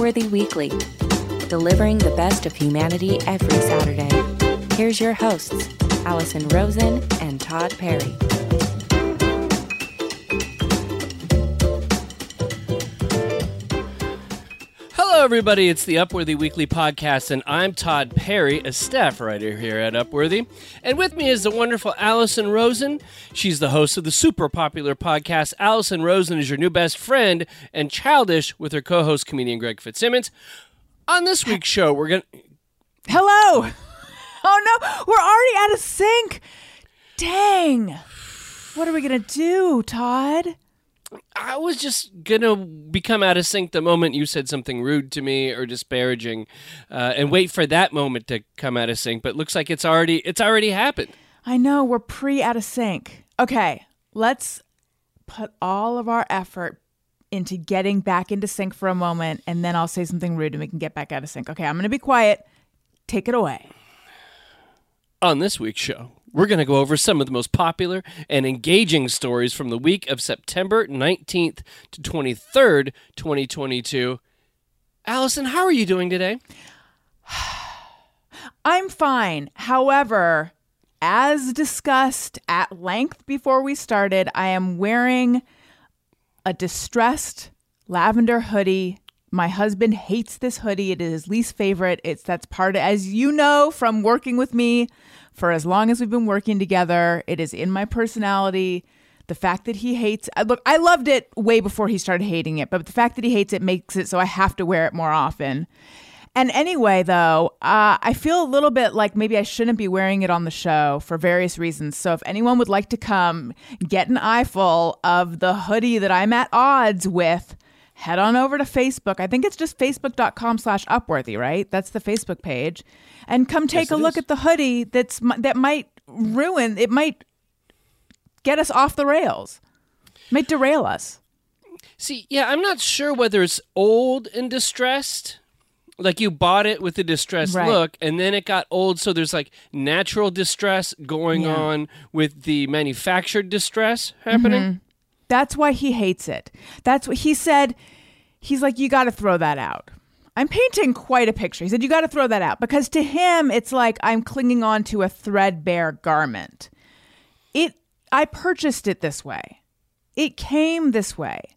Upworthy Weekly, delivering the best of humanity every Saturday. Here's your hosts, Allison Rosen and Todd Perry. Hello, everybody. It's the Upworthy Weekly Podcast, and I'm Todd Perry, a staff writer here at Upworthy. And with me is the wonderful Allison Rosen. She's the host of the super popular podcast. Allison Rosen is your new best friend and childish with her co host, comedian Greg Fitzsimmons. On this week's show, we're going to. Hello. Oh no, we're already out of sync. Dang. What are we gonna do, Todd? I was just gonna become out of sync the moment you said something rude to me or disparaging, uh, and wait for that moment to come out of sync. But looks like it's already it's already happened. I know we're pre out of sync. Okay, let's put all of our effort into getting back into sync for a moment, and then I'll say something rude and we can get back out of sync. Okay, I'm gonna be quiet. Take it away. On this week's show, we're going to go over some of the most popular and engaging stories from the week of September 19th to 23rd, 2022. Allison, how are you doing today? I'm fine. However, as discussed at length before we started, I am wearing a distressed lavender hoodie. My husband hates this hoodie. It is his least favorite. It's that's part of, as you know from working with me for as long as we've been working together. It is in my personality. The fact that he hates look, I loved it way before he started hating it, but the fact that he hates it makes it so I have to wear it more often. And anyway, though, uh, I feel a little bit like maybe I shouldn't be wearing it on the show for various reasons. So if anyone would like to come get an eyeful of the hoodie that I'm at odds with, head on over to Facebook. I think it's just facebook.com slash upworthy, right? That's the Facebook page. And come take Yes, a look is. at the hoodie that's that might ruin, it might get us off the rails, might derail us. See, yeah, I'm not sure whether it's old and distressed. Like you bought it with a distressed Right. look, and then it got old, so there's like natural distress going Yeah. on with the manufactured distress happening. Mm-hmm. That's why he hates it. That's what he said. He's like, you got to throw that out. I'm painting quite a picture. He said, you got to throw that out because to him, it's like I'm clinging on to a threadbare garment. It, I purchased it this way. It came this way.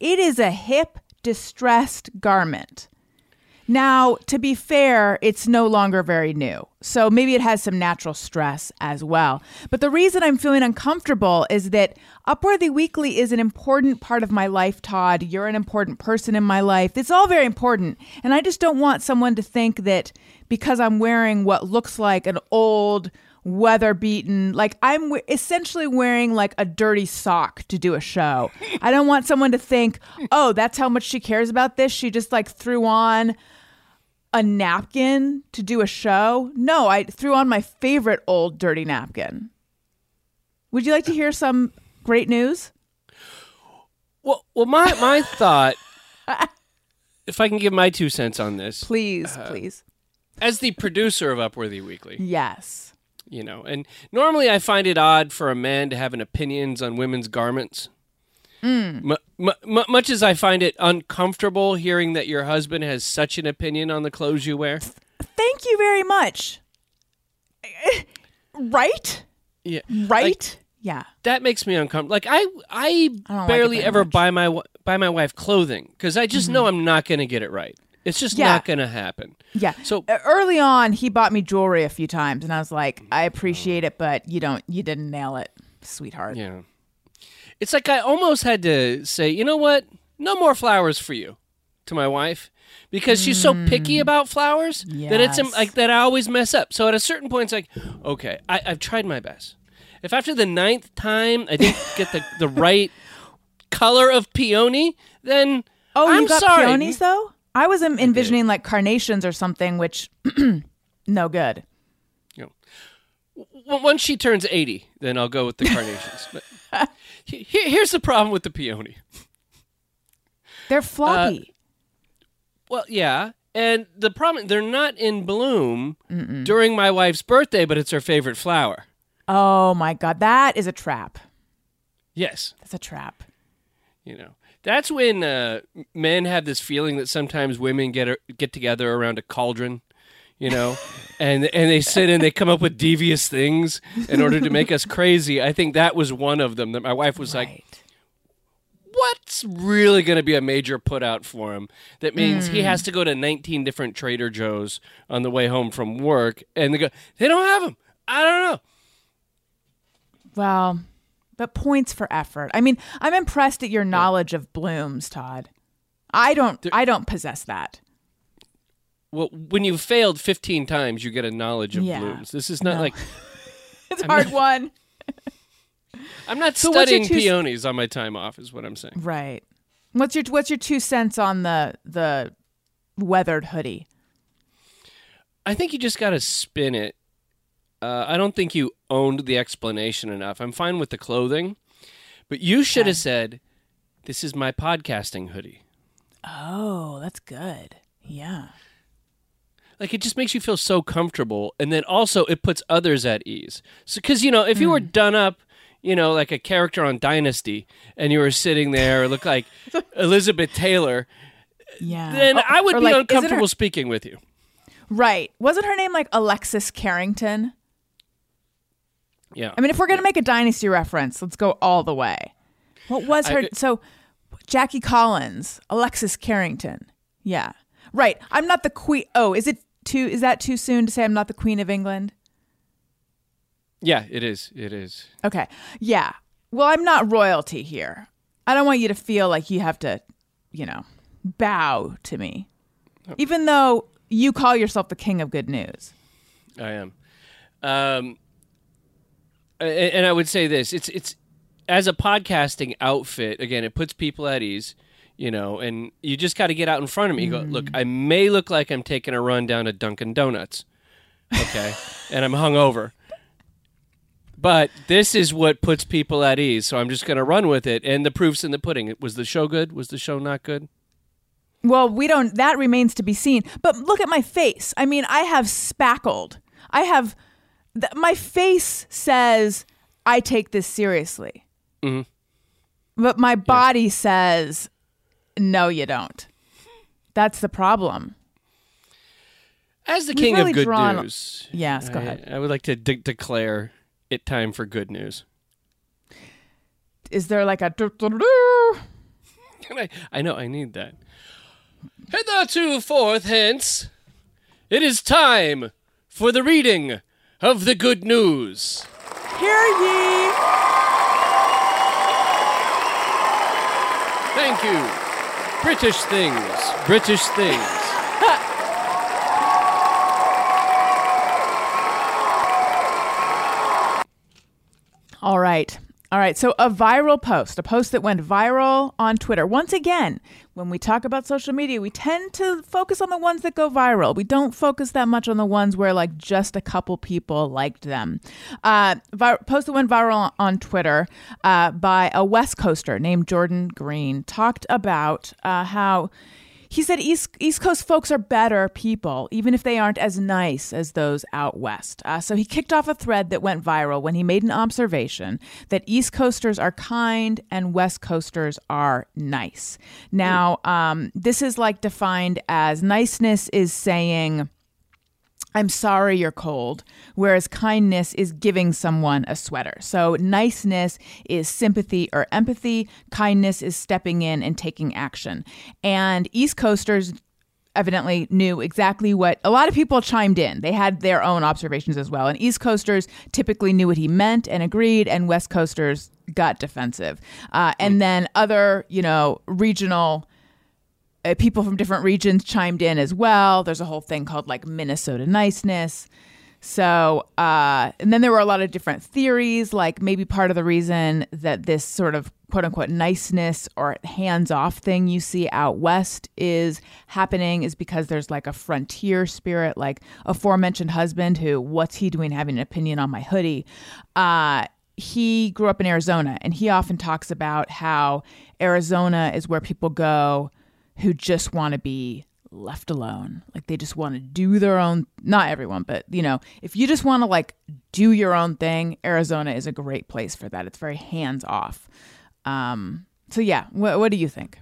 It is a hip, distressed garment. Now, to be fair, it's no longer very new. So maybe it has some natural stress as well. But the reason I'm feeling uncomfortable is that Upworthy Weekly is an important part of my life, Todd. You're an important person in my life. It's all very important. And I just don't want someone to think that because I'm wearing what looks like an old, weather beaten, like I'm we- essentially wearing like a dirty sock to do a show. I don't want someone to think, oh, that's how much she cares about this. She just like threw on a napkin to do a show. No, I threw on my favorite old dirty napkin. Would you like to hear some great news? Well, well, my my thought, if I can give my two cents on this, Please, uh, please. as the producer of Upworthy Weekly, Yes. you know, and normally I find it odd for a man to have an opinions on women's garments. Mu- mu- mu- much as I find it uncomfortable hearing that your husband has such an opinion on the clothes you wear. Thank you very much. right? Yeah, Right? yeah. that makes me uncomfortable. Like I, I, like barely ever much. Mm-hmm. buy my buy my wife clothing because I just know I'm not going to get it right. It's just Yeah. not going to happen. Yeah. So- early on, he bought me jewelry a few times, and I was like, I appreciate it, but you don't, you didn't nail it, sweetheart. Yeah. It's like I almost had to say, you know what? No more flowers for you to my wife because she's so picky hmm. about flowers that it's. Yes. like that I always mess up. So at a certain point, it's like, okay, I, I've tried my best. If after the ninth time I didn't get the, the right color of peony, then Oh, I'm you got sorry. peonies though? I was envisioning like carnations or something, which no good. You know, once she turns 80, then I'll go with the carnations. but here's the problem with the peony. They're floppy. Well, yeah. And the problem, they're not in bloom during my wife's birthday, but it's her favorite flower. oh my god, that is a trap. Yes. That's a trap. You know, That's when uh, men have this feeling that sometimes women get get together around a cauldron, you know, and and they sit and they come up with devious things in order to make us crazy. I think that was one of them. That my wife was like, "What's really going to be a major put out for him?" That means he hmm. has to go to 19 different Trader Joe's on the way home from work, and they go, "They don't have them." I don't know. Well, but points for effort. I mean, I'm impressed at your knowledge of blooms, Todd. I don't. I don't possess that. Well, when you've failed 15 times, you get a knowledge of Yeah. blooms. This is not No. like It's a hard one. I'm not So studying two- peonies on my time off, is what I'm saying. Right. What's your What's your two cents on the the weathered hoodie? I think you just got to spin it. Uh, I don't think you owned the explanation enough. I'm fine with the clothing, but you should have said, "This is my podcasting hoodie." Oh, that's good. Yeah. Like it just makes you feel so comfortable, and then also it puts others at ease. So, because you know, if you Hmm. were done up, you know, like a character on Dynasty, and you were sitting there, look like Elizabeth Taylor, Yeah. then Oh, I would be like, uncomfortable her- speaking with you. right. Wasn't her name like Alexis Carrington? Yeah. I mean, if we're gonna make a dynasty reference, let's go all the way. What was her? I- so, Jackie Collins, Alexis Carrington. Yeah. Right. I'm not the queen. Oh, is it too? Is that too soon to say I'm not the queen of England? yeah, it is. It is. Okay. Yeah. Well, I'm not royalty here. I don't want you to feel like you have to, you know, bow to me. Even though you call yourself the king of good news. I am. Um, and I would say this: it's it's as a podcasting outfit. Again, it puts people at ease, you know, and you just got to get out in front of me. and Go, look, I may look like I'm taking a run down to Dunkin' Donuts, okay, and I'm hungover. But this is what puts people at ease, so I'm just going to run with it. And the proof's in the pudding. Was the show good? Was the show not good? Well, we don't, that remains to be seen. But look at my face. I mean, I have spackled. I have, th- my face says, I take this seriously. Mhm. But my body says, no, you don't. That's the problem. As the We've king really of good drawn- news, Yes, go I- ahead. I would like to de- declare it time for good news. Is there like a. I, I know, I need that. Hitherto forth hence, it is time for the reading of the good news. Hear ye! Thank you. British things, British things. All right. All right. So, a viral post, a post that went viral on Twitter. Once again, when we talk about social media, we tend to focus on the ones that go viral. We don't focus that much on the ones where, like, just a couple people liked them. Uh, vi- post that went viral on Twitter uh, by a West Coaster named Jordan Green talked about uh, how. He said East East Coast folks are better people, even if they aren't as nice as those out west. Uh, so he kicked off a thread that went viral when he made an observation that East Coasters are kind and West Coasters are nice. Now, um, this is like defined as niceness is saying. I'm sorry you're cold, whereas kindness is giving someone a sweater. So, niceness is sympathy or empathy, kindness is stepping in and taking action. And East Coasters evidently knew exactly what a lot of people chimed in. They had their own observations as well. And East Coasters typically knew what he meant and agreed, and West Coasters got defensive. Uh, and then other, you know, regional uh, people from different regions chimed in as well. There's a whole thing called like Minnesota niceness. So, uh, and then there were a lot of different theories, like maybe part of the reason that this sort of quote unquote niceness or hands off thing you see out west is happening is because there's like a frontier spirit, like aforementioned husband who, what's he doing having an opinion on my hoodie? Uh, he grew up in Arizona and he often talks about how Arizona is where people go who just want to be left alone. Like they just want to do their own not everyone, but you know, if you just want to like do your own thing, Arizona is a great place for that. It's very hands off. Um So yeah, what what do you think?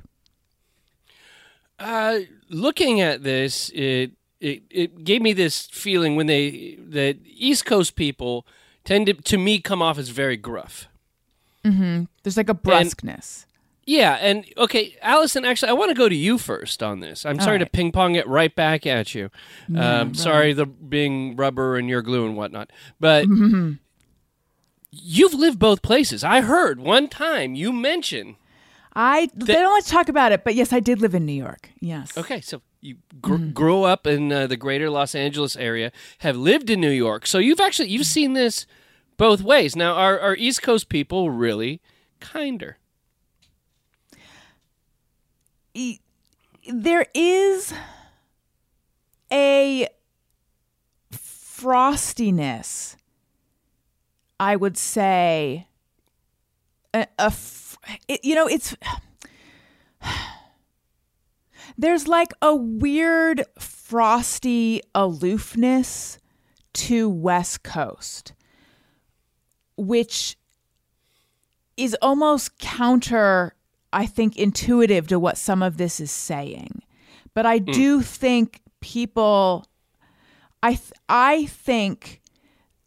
Uh, looking at this, it, it it gave me this feeling when they that East Coast people tend to, to me come off as very gruff. There's like a brusqueness. Yeah, and okay, Allison. Actually, I want to go to you first on this. I'm sorry to ping pong it right back at you. um, Sorry, the being rubber and your glue and whatnot, but you've lived both places. I heard one time you mention. I they don't like to talk about it, but yes, I did live in New York. Yes. Okay, so you gr- grew up in uh, the greater Los Angeles area, have lived in New York, so you've actually you've seen this both ways. Now, are are East Coast people really kinder? There is a frostiness i would say a, a it, you know it's there's like a weird frosty aloofness to west coast which is almost counter i think intuitive to what some of this is saying. But i hmm. do think people i th- i think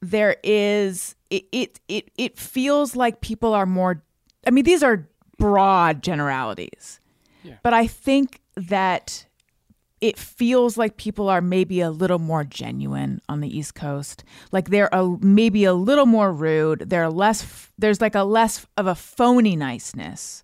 there is it, it it it feels like people are more i mean these are broad generalities. But i think that it feels like people are maybe a little more genuine on the east coast. Like they're a, maybe a little more rude. They're less f- there's like a less of a phony niceness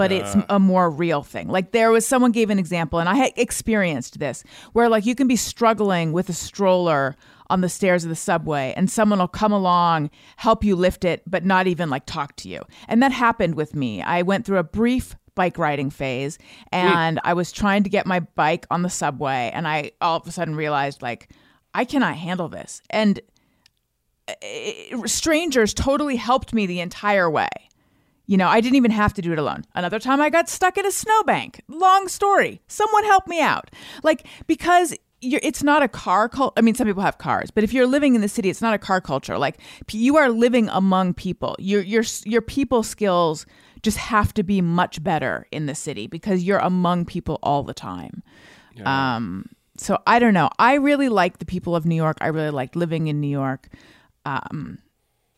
but it's a more real thing. Like there was someone gave an example and i had experienced this where like you can be struggling with a stroller on the stairs of the subway and someone will come along help you lift it but not even like talk to you. And that happened with me. I went through a brief bike riding phase and I was trying to get my bike on the subway and I all of a sudden realized like I cannot handle this. And uh, strangers totally helped me the entire way. You know, I didn't even have to do it alone. Another time I got stuck in a snowbank. Long story. Someone helped me out. Like because you're, it's not a car culture. I mean, some people have cars, but if you're living in the city, it's not a car culture. Like you are living among people. Your your your people skills just have to be much better in the city because you're among people all the time. Um, so I don't know. I really like the people of New York. I really like living in New York. Um,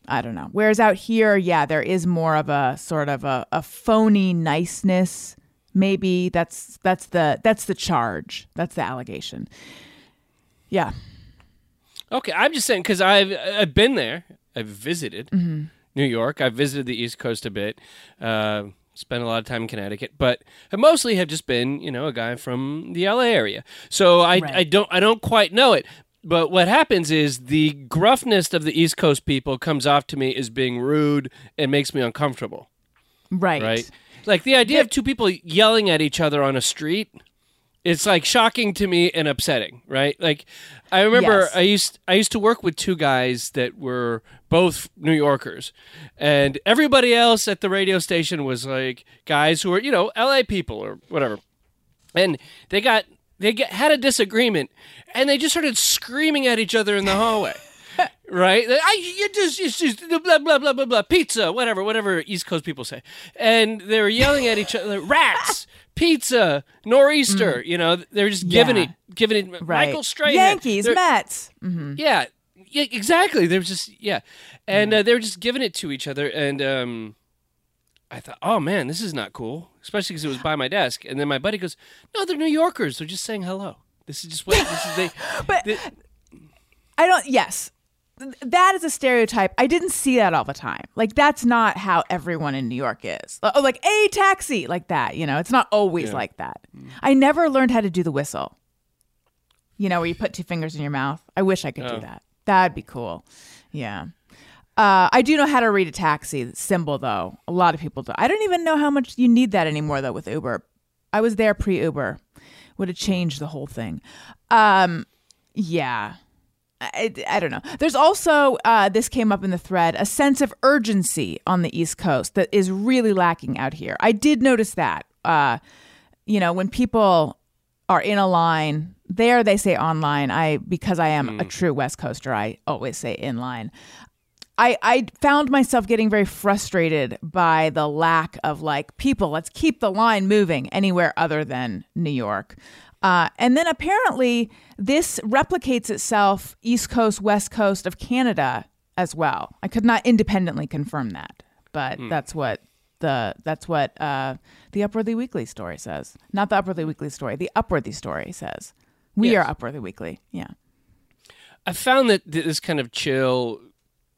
I don't know. Whereas out here, yeah, there is more of a sort of a, a phony niceness. Maybe that's that's the that's the charge. That's the allegation. Yeah. Okay, I'm just saying because I've I've been there. I've visited New York. I've visited the East Coast a bit. Uh, spent a lot of time in Connecticut, but I mostly have just been, you know, a guy from the LA area. So I Right. I don't I don't quite know it. But what happens is the gruffness of the East Coast people comes off to me as being rude and makes me uncomfortable. Right. Right? Like the idea of two people yelling at each other on a street. It's like shocking to me and upsetting, right? Like I remember Yes. I used I used to work with two guys that were both New Yorkers. And everybody else at the radio station was like guys who were, you know, LA people or whatever. And they got they get, had a disagreement and they just started screaming at each other in the hallway. right? I you just it's just blah blah blah blah blah pizza, whatever, whatever East Coast people say. And they were yelling at each other, rats, pizza, nor'easter, you know, they're just giving Yeah. it giving it Right. Michael Strahan. Yankees, They're- Mets. yeah, yeah, exactly. They were just yeah, and uh, they were just giving it to each other, and um, I thought, oh man, this is not cool, especially because it was by my desk. And then my buddy goes, no, they're New Yorkers. They're just saying hello. This is just what this is. They, But they- I don't. Yes, that is a stereotype. I didn't see that all the time. Like that's not how everyone in New York is. Oh, like a taxi, like that. You know, it's not always Yeah. like that. Mm. I never learned how to do the whistle. You know, where you put two fingers in your mouth. I wish I could Oh. do that. That'd be cool. Yeah. Uh, I do know how to read a taxi symbol, though. A lot of people do. I don't even know how much you need that anymore, though, with Uber. I was there pre Uber. Would have changed the whole thing. Um, yeah. I, I don't know. There's also, uh, this came up in the thread, a sense of urgency on the East Coast that is really lacking out here. I did notice that. Uh, you know, when people are in a line, there they say online. I because I am a true West Coaster, I always say in line. I, I found myself getting very frustrated by the lack of like people. Let's keep the line moving anywhere other than new york. Uh, and then apparently this replicates itself east coast west coast of canada as well. I could not independently confirm that but that's what the that's what uh, the upworthy weekly story says. Not the upworthy weekly story the upworthy story says. We Yes. are upworthy weekly yeah. I found that this kind of chill,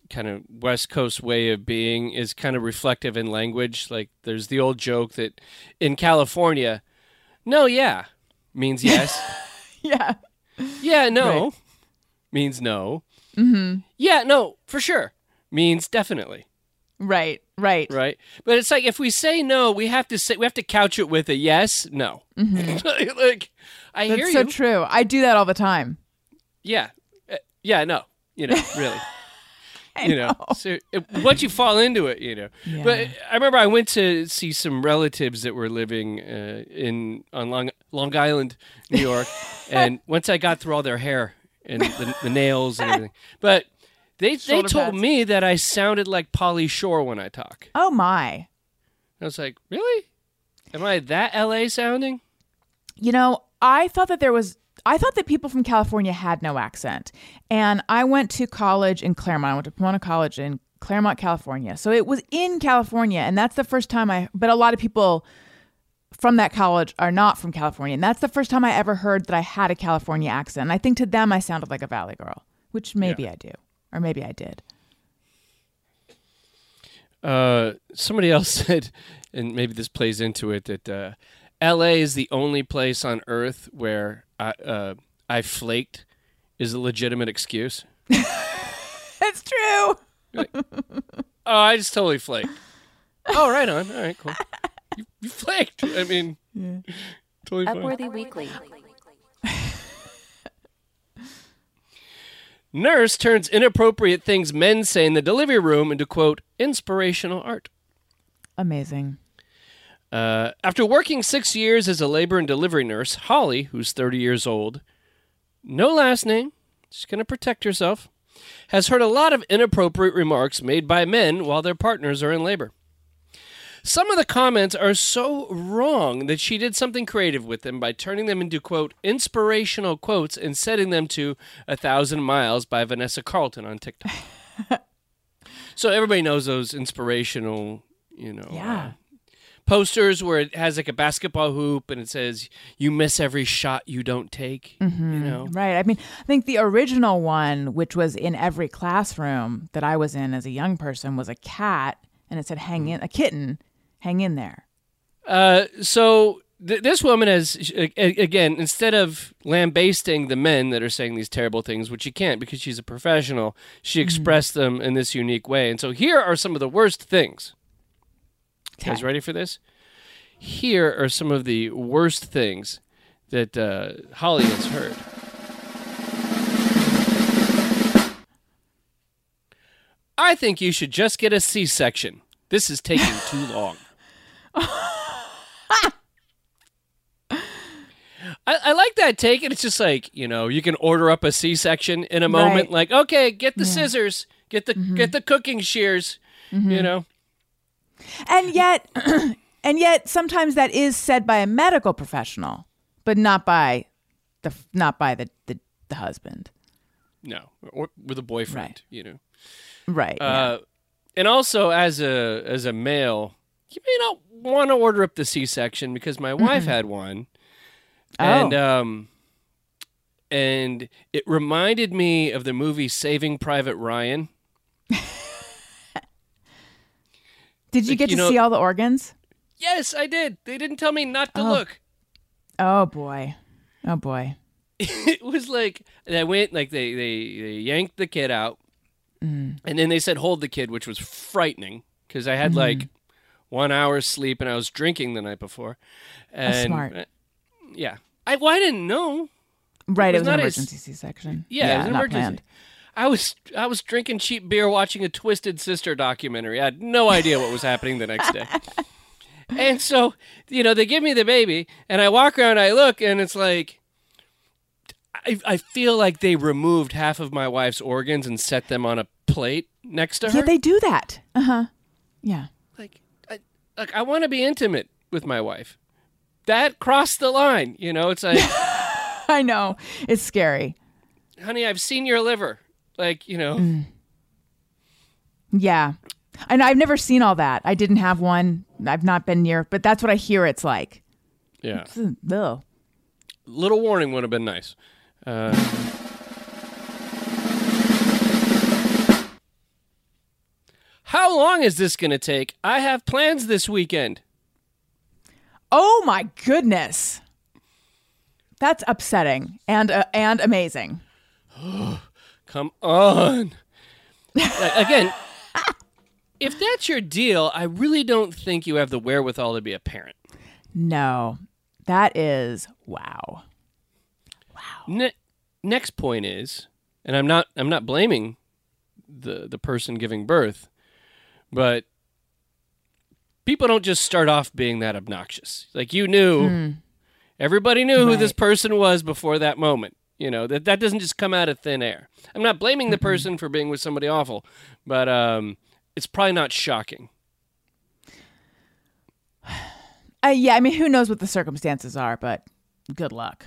kind of West Coast way of being is kind of reflective in language. Like there's the old joke that in California, no, yeah means yes. yeah yeah, no means no. Mm-hmm. Yeah, no, for sure means definitely. right right Right. But it's like if we say no, we have to say we have to couch it with a yes, no. like I That's hear you. so true. I do that all the time. Yeah. Uh, yeah, no. You know, really. You know, so it, once you fall into it, you know. But I remember I went to see some relatives that were living uh, in on Long Long Island, New York, and once I got through all their hair and the, the nails and everything, but they they told pads. me that I sounded like Pauly Shore when I talk. Oh my. I was like, really? Am I that LA sounding? You know, I thought that there was I thought that people from California had no accent. And I went to college in Claremont. I went to Pomona College in Claremont, California. So it was in California and that's the first time I but a lot of people from that college are not from California. And that's the first time I ever heard that I had a California accent. And I think to them I sounded like a valley girl, which maybe I do. Or maybe I did. Uh, somebody else said, and maybe this plays into it, that uh, L.A. is the only place on Earth where I, uh, I flaked is a legitimate excuse. It's true. Oh, I just totally flaked. oh, right on. All right, cool. You, you flaked. I mean, totally fine. Upworthy Weekly. Nurse turns inappropriate things men say in the delivery room into quote inspirational art. Amazing. Uh, after working six years as a labor and delivery nurse, Holly, who's 30 years old, no last name, she's going to protect herself, has heard a lot of inappropriate remarks made by men while their partners are in labor. Some of the comments are so wrong that she did something creative with them by turning them into, quote, inspirational quotes and setting them to A Thousand Miles by Vanessa Carlton on TikTok. so everybody knows those inspirational, you know, Yeah. Posters where it has like a basketball hoop and it says you miss every shot you don't take you mm-hmm. know? Right. I mean, I think the original one, which was in every classroom that I was in as a young person, was a cat, and it said "hang mm-hmm. in," a kitten, hang in there. uh, so th- this woman has again instead of lambasting the men that are saying these terrible things which she can't because she's a professional she mm-hmm. expressed them in this unique way. And so here are some of the worst things You guys ready for this here are some of the worst things that uh, holly has heard I think you should just get a C section. This is taking too long. I, I like that take, and it's just like you know you can order up a C section in a moment. Right. Like, okay, get the scissors, get the get the cooking shears. You know, And yet, and yet, sometimes that is said by a medical professional, but not by the not by the the, the husband. no, or with a boyfriend. Right. You know, Right. yeah. uh, and also as a as a male, you may not want to order up the C section because my wife had one, and Oh. um, and it reminded me of the movie Saving Private Ryan. Did you get you to know- see all the organs? Yes, I did. They didn't tell me not to Oh. look. Oh boy. Oh boy. it was like I went like they they, they yanked the kid out, Mm. and then they said hold the kid, which was frightening because I had Mm-hmm. like one hour sleep and I was drinking the night before. And, smart. uh, yeah, I well, I didn't know. Right. was It was an emergency C-section. Yeah, it was an not emergency. planned. I was I was drinking cheap beer, watching a Twisted Sister documentary. I had no idea what was happening the next day. And so, you know, they give me the baby, and I walk around, I look, and it's like, I, I feel like they removed half of my wife's organs and set them on a plate next to her. Yeah, they do that. Uh huh. Yeah. like, I, like I want to be intimate with my wife. That crossed the line. You know, it's like, I know. It's scary. honey, I've seen your liver. Like, you know, Mm. Yeah. And I've never seen all that. I didn't have one. I've not been near, but that's what I hear it's like. yeah. Ugh. Little warning would have been nice. Uh, how long is this going to take? I have plans this weekend. Oh my goodness. That's upsetting and uh, and amazing. Come on. Like, Again, if that's your deal, I really don't think you have the wherewithal to be a parent. No. That is wow. Ne- next point is, and I'm not I'm not blaming the the person giving birth, but people don't just start off being that obnoxious. Like you knew, hmm. everybody knew who this person was before that moment. You know that that doesn't just come out of thin air. I'm not blaming the person for being with somebody awful, but um, it's probably not shocking. Uh, yeah, I mean, who knows what the circumstances are, but good luck.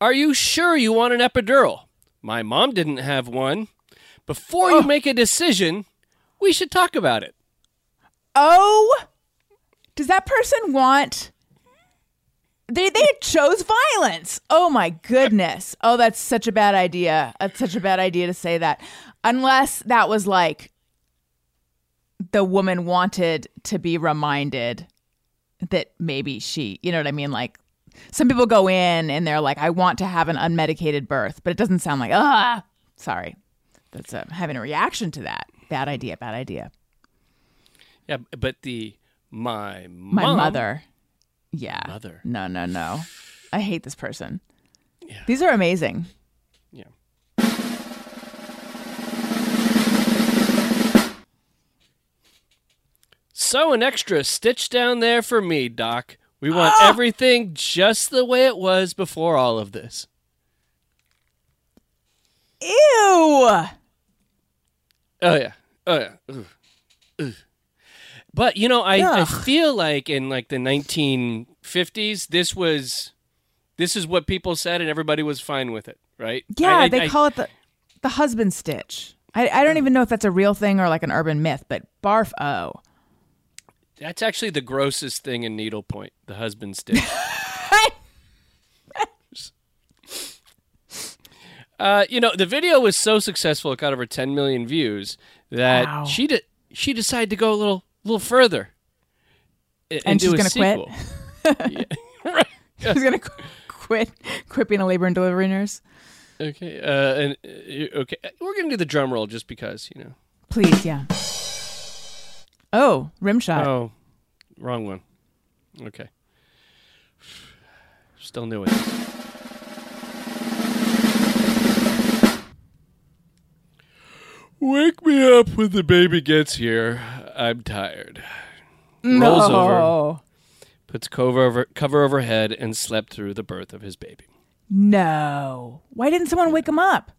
Are you sure you want an epidural? My mom didn't have one. Before you make a decision, we should talk about it. Oh, does that person want? They they chose violence. Oh my goodness. Oh, that's such a bad idea. That's such a bad idea to say that. Unless that was like the woman wanted to be reminded that maybe she, you know what I mean? Like some people go in and they're like, I want to have an unmedicated birth, but it doesn't sound like, ah, sorry. That's uh, having a reaction to that. Bad idea, bad idea. Yeah, but the my My mother. Yeah. Mother. No, no, no. I hate this person. Yeah. These are amazing. Yeah. So an extra stitch down there for me, Doc. We want everything just the way it was before all of this. Ew. Oh yeah. Oh yeah. Ugh. Ugh. But you know, I, I feel like in like the 1950s, this was this is what people said, and everybody was fine with it, right? Yeah, I- I- they I- call it the the husband stitch. I, I don't even know if that's a real thing or like an urban myth, but barf oh. That's actually the grossest thing in needlepoint, the husband stitch. uh, you know, the video was so successful, it got over 10 million views that Wow. she de- she decided to go a little little further and, And she's gonna quit? yeah. right. She's gonna qu- quit quit being a labor and delivery nurse. Okay. Uh, and uh, okay, we're gonna do the drum roll just because you know. Please, yeah. Oh, rim shot. Oh, wrong one. Okay. Still new at this. Wake me up when the baby gets here. I'm tired. Mm. Rolls over, no. puts cover over cover over head, and slept through the birth of his baby. No. Why didn't someone wake him up?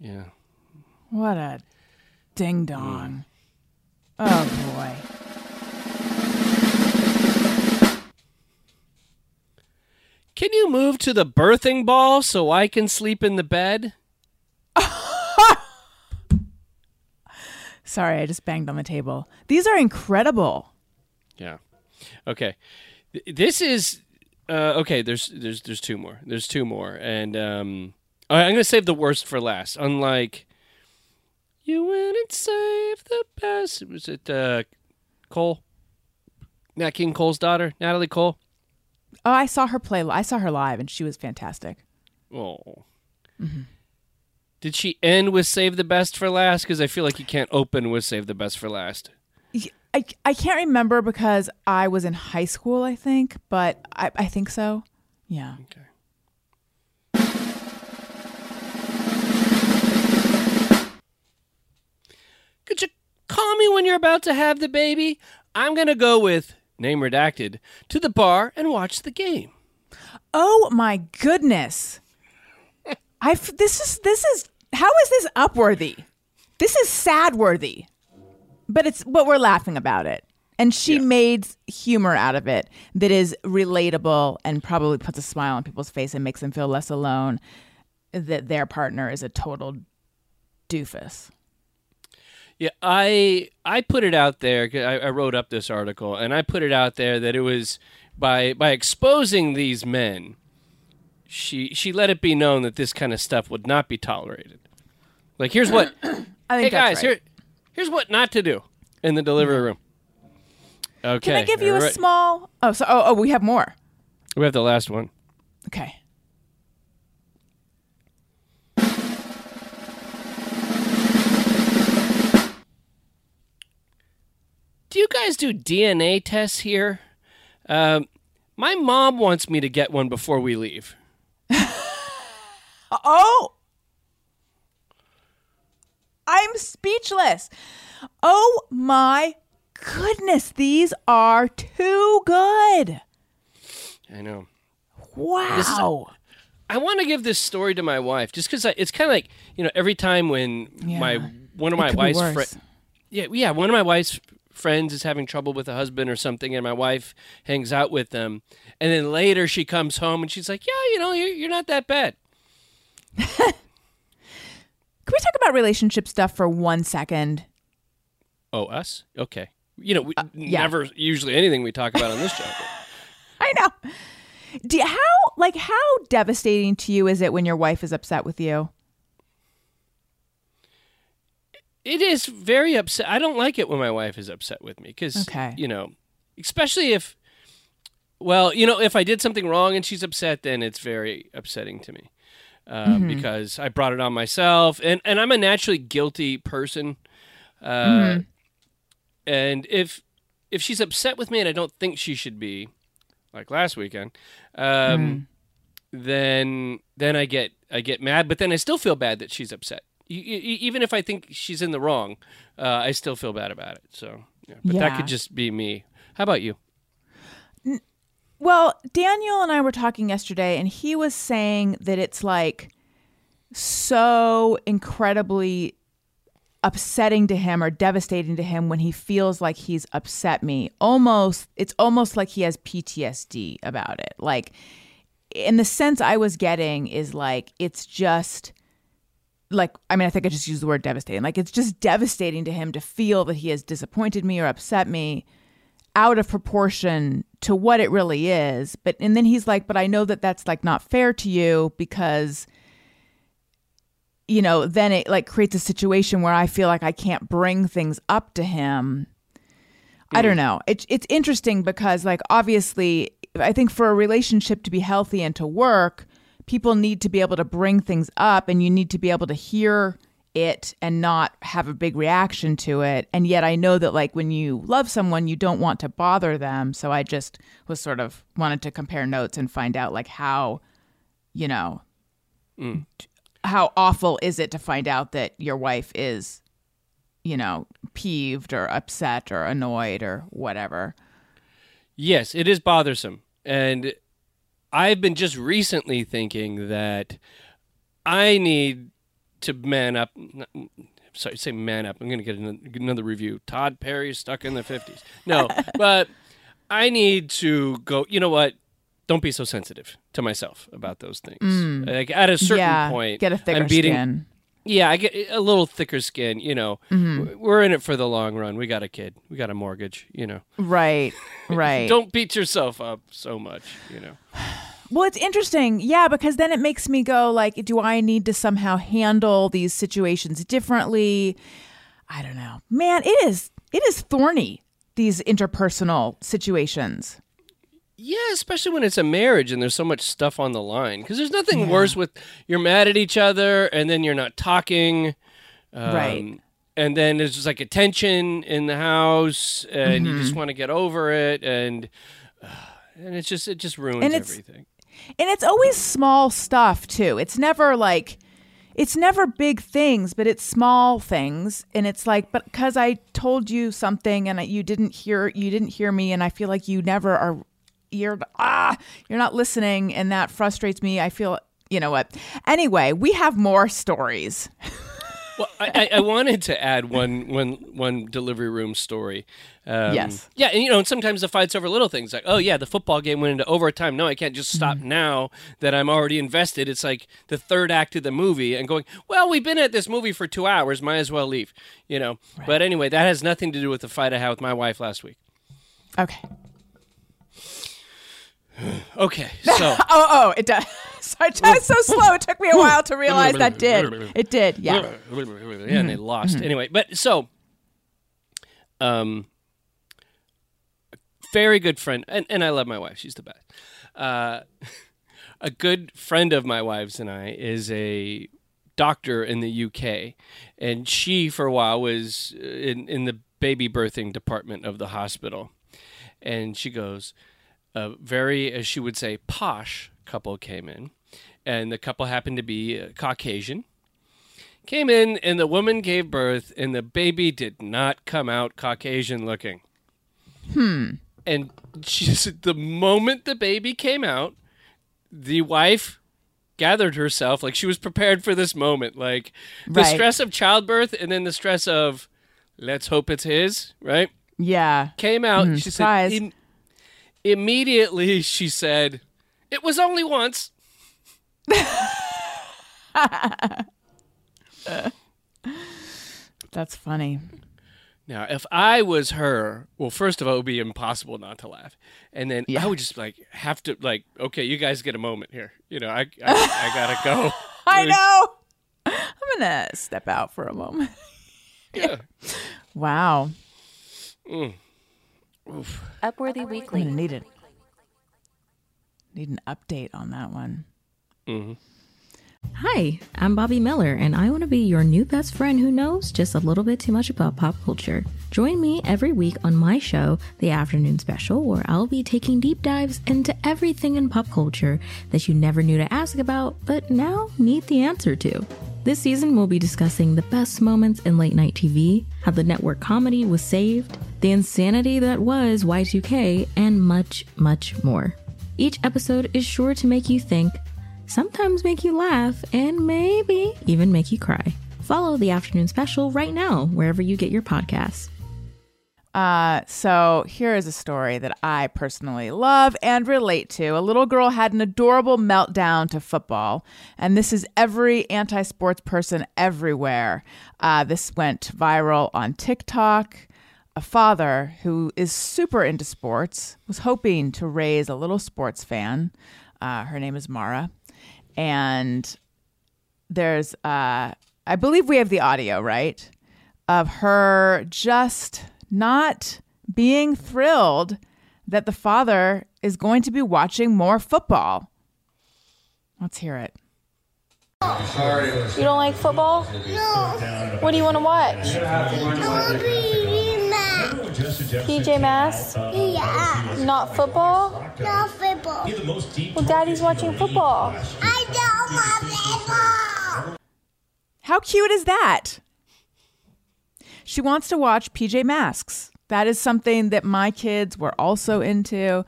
Yeah. What a ding dong. Mm. Oh boy. Can you move to the birthing ball so I can sleep in the bed? Sorry, I just banged on the table. These are incredible. Yeah. Okay. This is uh, okay. There's there's there's two more. There's two more, and um, right, I'm gonna save the worst for last. Unlike you went and saved the best. Was it uh, Cole? Nat King Cole's daughter, Natalie Cole. Oh, I saw her play. I saw her live, and she was fantastic. Oh. Did she end with "Save the Best for Last"? Because I feel like you can't open with "Save the Best for Last." I, I can't remember because I was in high school, I think, but I, I think so. Yeah. Okay. Could you call me when you're about to have the baby? I'm going to go with name redacted to the bar and watch the game. Oh my goodness. I this is this is how is this upworthy? This is sad worthy. But it's but we're laughing about it. And she Yeah. made humor out of it that is relatable and probably puts a smile on people's face and makes them feel less alone that their partner is a total doofus. Yeah, I I put it out there. I, I wrote up this article, and I put it out there that it was by by exposing these men. She she let it be known that this kind of stuff would not be tolerated. Like here's what, I think hey guys, right. here here's what not to do in the delivery room. Okay, Can I give you a small Oh, so oh, oh we have more. We have the last one. Okay. Do you guys do DNA tests here? Um, my mom wants me to get one before we leave. Oh. I'm speechless. Oh my goodness, these are too good. I know. Wow. I want to give this story to my wife just because it's kind of like you know every time when my one of my wife's friends yeah yeah one of my wife's friends is having trouble with a husband or something and my wife hangs out with them and then later she comes home and she's like yeah you know you're, you're not that bad Can we talk about relationship stuff for one second? oh us okay you know we, Uh, yeah. never usually anything we talk about on this show I know. Do, how like how devastating to you is it when your wife is upset with you? It is very upset. I don't like it when my wife is upset with me because, Okay. you know, especially if, well, you know, if I did something wrong and she's upset, then it's very upsetting to me um, because I brought it on myself, and and I'm a naturally guilty person, uh, and if if she's upset with me and I don't think she should be, like last weekend, um, then then I get I get mad, but then I still feel bad that she's upset. Even if I think she's in the wrong, uh, I still feel bad about it. So, yeah. but that could just be me. How about you? Well, Daniel and I were talking yesterday, and he was saying that it's like so incredibly upsetting to him or devastating to him when he feels like he's upset me. Almost, it's almost like he has PTSD about it. Like, in the sense I was getting, is like, it's just like I mean I think I just used the word devastating. Like it's just devastating to him to feel that he has disappointed me or upset me out of proportion to what it really is. But and then he's like, "But I know that that's like not fair to you because you know, then it like creates a situation where I feel like I can't bring things up to him." I don't mm. know. It's it's interesting because like obviously I think for a relationship to be healthy and to work, people need to be able to bring things up and you need to be able to hear it and not have a big reaction to it. And yet I know that like when you love someone, you don't want to bother them. So I just was sort of wanted to compare notes and find out like how, you know, mm. how awful is it to find out that your wife is, you know, peeved or upset or annoyed or whatever. Yes, it is bothersome. And I've been just recently thinking that I need to man up. Sorry, say man up. I'm going to get another, another review. Todd Perry stuck in the 50s. No, but I need to go. You know what? Don't be so sensitive to myself about those things. Like at a certain Mm. yeah, point, get a thicker I'm beating. skin. Yeah, I get a little thicker skin. You know, Mm-hmm. we're in it for the long run. We got a kid. We got a mortgage. You know, Right, right. don't beat yourself up so much. You know. Well, it's interesting. Yeah, because then it makes me go like, do I need to somehow handle these situations differently? I don't know. Man, it is it is thorny these interpersonal situations. Yeah, especially when it's a marriage and there's so much stuff on the line. Because there's nothing worse with you're mad at each other and then you're not talking. Um, Right. And then there's just like a tension in the house and you Mm-hmm. just want to get over it. And uh, and it's just, it just ruins everything. And it's always small stuff too. It's never like it's never big things, but it's small things, and it's like, but because I told you something and you didn't hear, you didn't hear me, and I feel like you never are, you're ah, you're not listening, and that frustrates me. I feel, you know what? Anyway, we have more stories. Well, I, I, wanted to add one, one, one delivery room story. Um, Yes. Yeah, and you know, and sometimes the fights over little things like, oh yeah, the football game went into overtime. No, I can't just stop Mm-hmm. now that I'm already invested. It's like the third act of the movie, and going, well, we've been at this movie for two hours, might as well leave. You know. But anyway, that has nothing to do with the fight I had with my wife last week. Okay. Okay, so Oh, oh, it does. Sorry, I was so slow. It took me a while to realize that did. It did. Yeah. yeah, Mm-hmm. and they lost anyway. But so, um, very good friend, and, and I love my wife. She's the best. Uh, a good friend of my wife's and I is a doctor in the UK, and she for a while was in in the baby birthing department of the hospital, and she goes, a very, as she would say, posh couple came in, and the couple happened to be uh, Caucasian. Came in, and the woman gave birth, and the baby did not come out Caucasian looking. Hmm. And she said the moment the baby came out, the wife gathered herself like she was prepared for this moment, like the Right. stress of childbirth, and then the stress of, let's hope it's his, right? Yeah. came out. Mhm, she surprise. said immediately. She said, "It was only once." That's funny. Now, if I was her, well, first of all, it would be impossible not to laugh, and then Yeah. I would just like have to like, okay, you guys get a moment here. You know, I I, I gotta go. I know. I'm to step out for a moment. Yeah. Wow. Mm. Upworthy I'm Weekly. going to need it. Need an update on that one. Mm-hmm. Hi, I'm Bobby Miller, and I want to be your new best friend who knows just a little bit too much about pop culture. Join me every week on my show, The Afternoon Special, where I'll be taking deep dives into everything in pop culture that you never knew to ask about, but now need the answer to. This season, we'll be discussing the best moments in late night TV, how the network comedy was saved, the insanity that was Y2K, and much, much more. Each episode is sure to make you think, sometimes make you laugh, and maybe even make you cry. Follow the afternoon special right now, wherever you get your podcasts. Uh, so here is a story that I personally love and relate to. A little girl had an adorable meltdown to football, and this is every anti sports person everywhere. Uh, this went viral on TikTok. A father who is super into sports was hoping to raise a little sports fan. Uh, her name is Mara. And there's, uh, I believe we have the audio, right? Of her just not being thrilled that the father is going to be watching more football. Let's hear it. You don't like football? No. What do you want to watch? PJ Masks? Yeah. Not football? No football. Well, Daddy's watching football. I don't want football. How cute is that? She wants to watch PJ Masks. That is something that my kids were also into.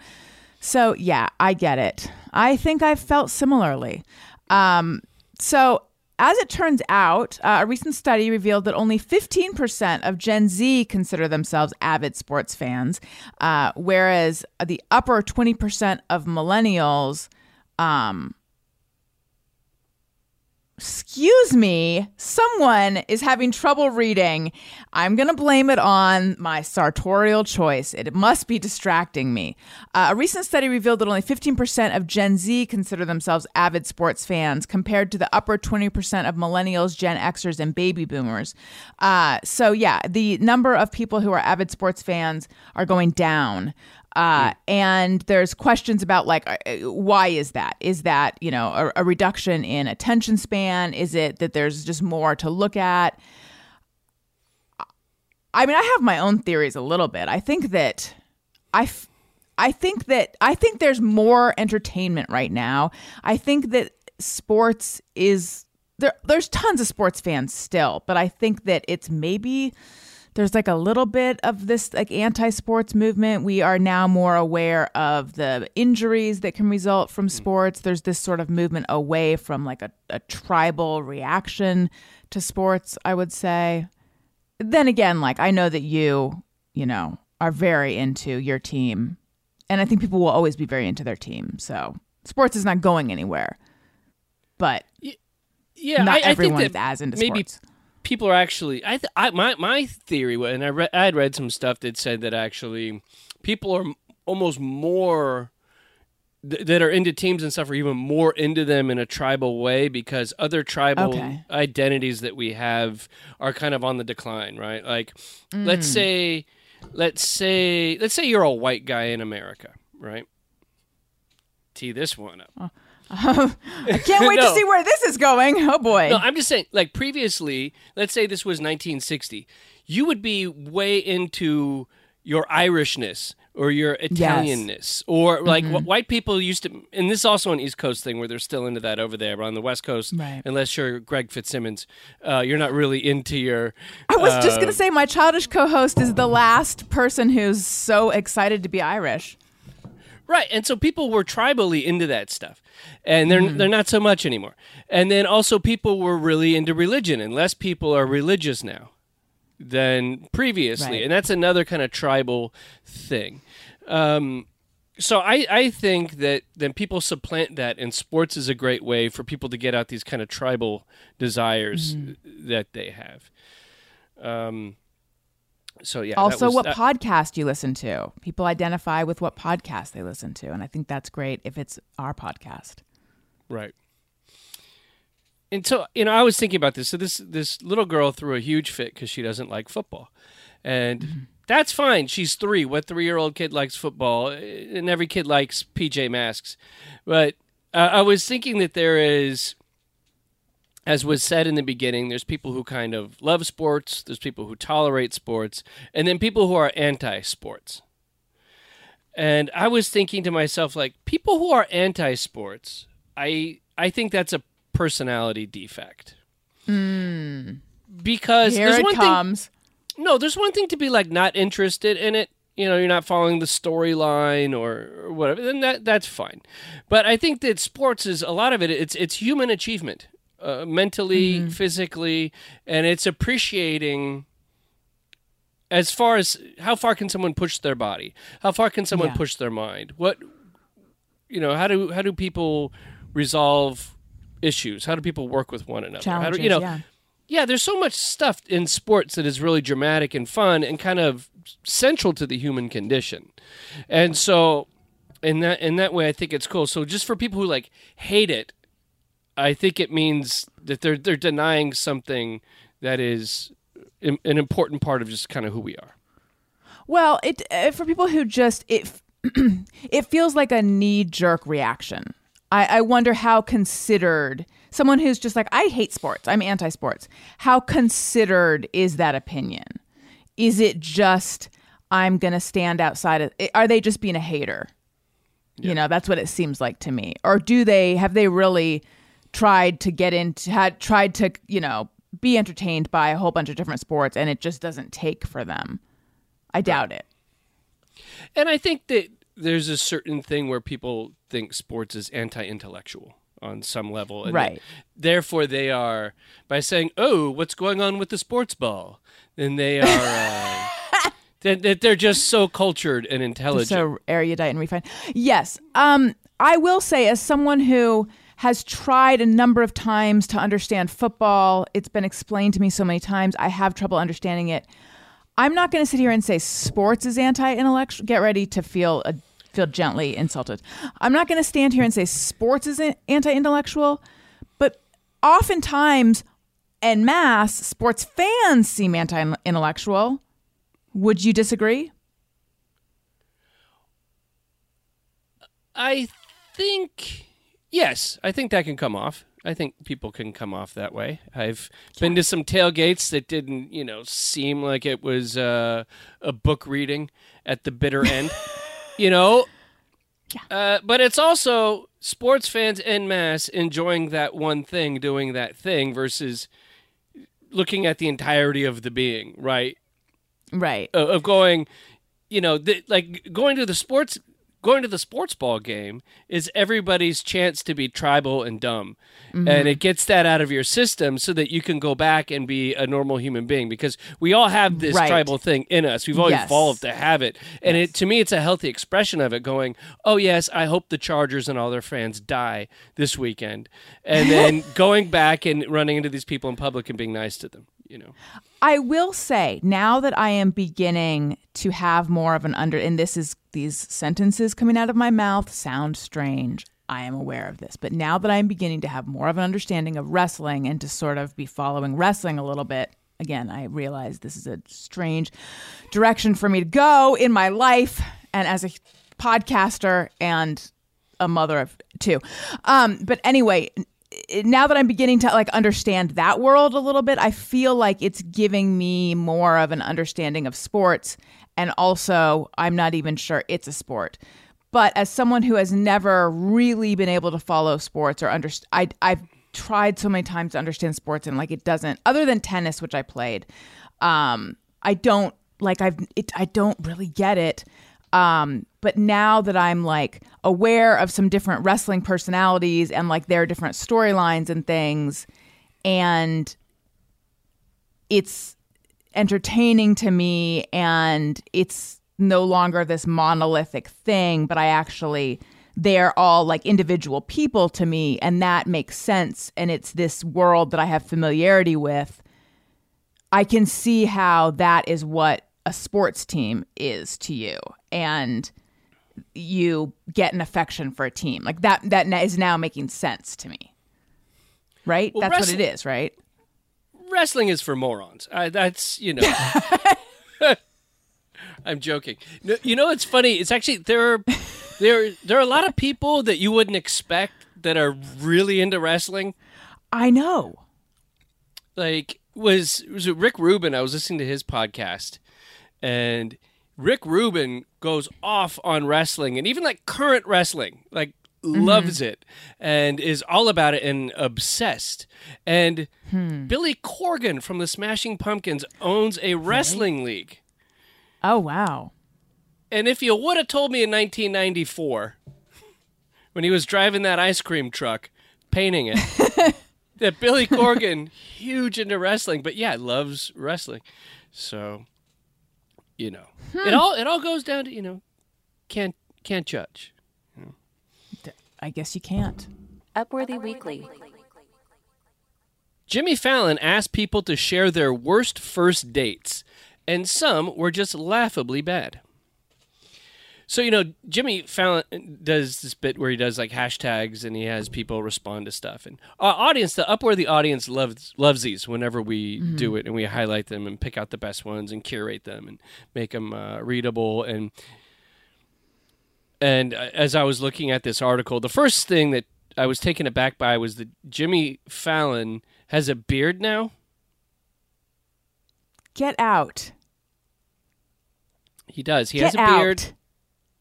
So, yeah, I get it. I think I've felt similarly. Um, so, as it turns out, uh, a recent study revealed that only 15% of Gen Z consider themselves avid sports fans, uh, whereas the upper 20% of millennials um, Excuse me, someone is having trouble reading. I'm going to blame it on my sartorial choice. It must be distracting me. Uh, a recent study revealed that only 15% of Gen Z consider themselves avid sports fans, compared to the upper 20% of millennials, Gen Xers, and baby boomers. Uh, so, yeah, the number of people who are avid sports fans are going down. Uh, and there's questions about like uh, why is that? Is that you know a, a reduction in attention span? Is it that there's just more to look at? I mean i have my own theories a little bit. I think that i f- i think that i think there's more entertainment right now. I think that sports is there there's tons of sports fans still, but I think that it's maybe there's like a little bit of this like anti-sports movement. We are now more aware of the injuries that can result from mm. sports. There's this sort of movement away from like a, a tribal reaction to sports, I would say. Then again, like I know that you, you know, are very into your team. And I think people will always be very into their team. So sports is not going anywhere. But Yeah, not I, I think that as into maybe sports. People are actually. I, th- I my my theory, and I read I had read some stuff that said that actually people are almost more th- that are into teams and stuff are even more into them in a tribal way because other tribal Okay. identities that we have are kind of on the decline, right? Like, Mm. let's say, let's say, let's say you're a white guy in America, right? Tee this one up. I can't wait to see where this is going. Oh boy. No, I'm just saying, like previously, let's say this was 1960, you would be way into your Irishness or your Italianness, or like Mm-hmm. what white people used to. And this is also an East Coast thing where they're still into that over there. But on the West Coast, Right. unless you're Greg Fitzsimmons, uh, you're not really into your. I was just uh, going to say my childish co-host is the last person who's so excited to be Irish. Right, and so people were tribally into that stuff, and they're Mm-hmm. they're not so much anymore. And then also people were really into religion, and less people are religious now than previously, Right. and that's another kind of tribal thing. Um, so I, I think that then people supplant that, and sports is a great way for people to get out these kind of tribal desires Mm-hmm. that they have. Um, so yeah. also, was- what that- podcast you listen to. People identify with what podcast they listen to, and I think that's great if it's our podcast. Right. And so, you know, I was thinking about this. So this this little girl threw a huge fit because she doesn't like football, and that's fine. She's three. What three year old kid likes football? And every kid likes PJ Masks. But uh, I was thinking that there is, as was said in the beginning, there's people who kind of love sports. There's people who tolerate sports, and then people who are anti sports. And I was thinking to myself, like people who are anti sports, I I think that's a personality defect. Hmm. Because Here there's it one comes. thing. No, there's one thing to be like not interested in it. You know, you're not following the storyline or, or whatever. Then that that's fine. But I think that sports is a lot of it. It's it's human achievement, uh, mentally, physically, and it's appreciating as far as how far can someone push their body? How far can someone Yeah. push their mind? What you know how do how do people resolve issues? How do people work with one another? How Challenges, do you know yeah. yeah there's so much stuff in sports that is really dramatic and fun and kind of central to the human condition. And so in that in that way i think it's cool. So just for people who like hate it i think it means that they're they're denying something that is an important part of just kind of who we are Well, it uh, for people who just it it feels like a knee jerk reaction. I, I wonder how considered someone who's just like I hate sports. I'm anti sports. How considered is that opinion? Is it just I'm gonna stand outside of? Are they just being a hater? You know, that's what it seems like to me. Or do they have they really tried to get into had tried to you know be entertained by a whole bunch of different sports and it just doesn't take for them? I doubt it. And I think that there's a certain thing where people think sports is anti-intellectual on some level, and Right. therefore, they are by saying, "Oh, what's going on with the sports ball?" Then they are. Uh, that, that they're just so cultured and intelligent. so erudite and refined. Yes. Um, I will say, as someone who has tried a number of times to understand football, it's been explained to me so many times. I have trouble understanding it. I'm not going to sit here and say sports is anti-intellectual. Get ready to feel uh feel gently insulted. I'm not going to stand here and say sports is an- anti-intellectual, but oftentimes, en masse, sports fans seem anti-intellectual. Would you disagree? I think yes, I think that can come off. I think people can come off that way. I've been to some tailgates that didn't, you know, seem like it was uh, a book reading at the bitter end. you know, uh, but it's also sports fans en masse enjoying that one thing, doing that thing, versus looking at the entirety of the being, right? Right. Of of going, you know, the, like going to the sports. Going to the sports ball game is everybody's chance to be tribal and dumb. Mm-hmm. And it gets that out of your system so that you can go back and be a normal human being because we all have this Right. tribal thing in us. We've all Yes. evolved to have it. And it to me it's a healthy expression of it going, "Oh yes, I hope the Chargers and all their fans die this weekend." And then going back and running into these people in public and being nice to them, you know. I will say now that I am beginning to have more of an under, and this is these sentences coming out of my mouth sound strange. I am aware of this, but now that I'm beginning to have more of an understanding of wrestling and to sort of be following wrestling a little bit, again, I realize this is a strange direction for me to go in my life and as a podcaster and a mother of two. Um, but anyway, now that I'm beginning to like understand that world a little bit, I feel like it's giving me more of an understanding of sports. And also, I'm not even sure it's a sport. But as someone who has never really been able to follow sports or understand, I've tried so many times to understand sports and like it doesn't, other than tennis, which I played, um, I don't like I've it, I don't really get it. Um, but now that I'm like aware of some different wrestling personalities and like their different storylines and things, and it's entertaining to me and it's no longer this monolithic thing, but I actually they're all like individual people to me and that makes sense and it's this world that I have familiarity with. I can see how that is what a sports team is to you and you get an affection for a team. Like that that is now making sense to me. Right? Well, That's what it is, right? wrestling is for morons. I, that's you know. I'm joking. No, you know, it's funny. It's actually there are there there are a lot of people that you wouldn't expect that are really into wrestling. I know. Like was was it Rick Rubin? I was listening to his podcast, and Rick Rubin goes off on wrestling and even like current wrestling, like loves mm-hmm. it and is all about it and obsessed. And hmm. Billy Corgan from the Smashing Pumpkins owns a wrestling league. Oh wow. And if you would have told me in 1994, when he was driving that ice cream truck, painting it, that Billy Corgan, huge into wrestling, but yeah, loves wrestling. So, you know, hmm. it all it all goes down to you know, can't can't judge. I guess you can't. Upworthy Weekly. Jimmy Fallon asked people to share their worst first dates, and some were just laughably bad. So, you know, Jimmy Fallon does this bit where he does like hashtags and he has people respond to stuff. And our audience, the Upworthy audience, loves, loves these whenever we do it and we highlight them and pick out the best ones and curate them and make them uh, readable. And, and uh, as I was looking at this article, the first thing that I was taken aback by was that Jimmy Fallon has a beard now. Get out. He does. He Get has a beard. out.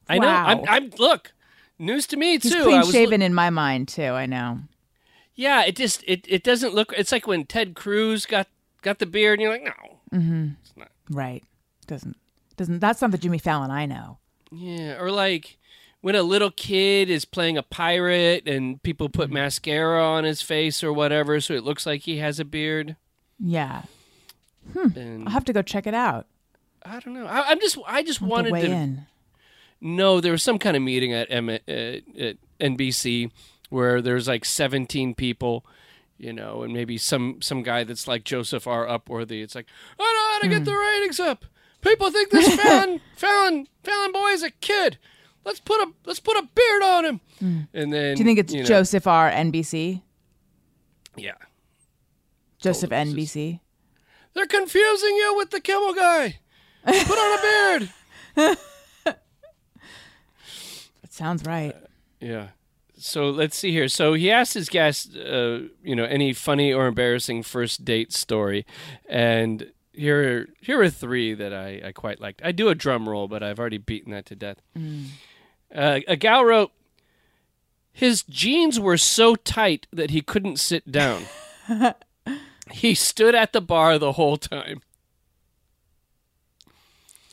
I know. I'm, I'm. Look, news to me He's too. I clean was shaven in my mind too. I know. Yeah, it just it, it doesn't look. It's like when Ted Cruz got got the beard, and you're like, no, mm-hmm. it's not Right. Doesn't doesn't. That's not the Jimmy Fallon I know. yeah, or like when a little kid is playing a pirate and people put mm-hmm. mascara on his face or whatever, so it looks like he has a beard. Yeah. Hmm. And I'll have to go check it out. I don't know. I, I'm just I just I'll wanted to weigh to in. No, there was some kind of meeting at, M- at, at uh, uh, NBC where there's like 17 people, you know, and maybe some some guy that's like Joseph R. Upworthy. It's like, oh, I know how to get the Hmm. ratings up. People think this Fallon Fallon Fallon boy is a kid. Let's put a let's put a beard on him. Hmm. And then. Do you think it's know, Joseph R. NBC? Yeah, Joseph Totally. NBC. they're confusing you with the Kimmel guy. Put on a beard. Sounds right. Yeah. So let's see here. So he asked his guest, uh, you know, any funny or embarrassing first date story, and here here are three that I, I quite liked. I do a drum roll, but I've already beaten that to death. Uh, a gal wrote, His jeans were so tight that he couldn't sit down. he stood at the bar the whole time.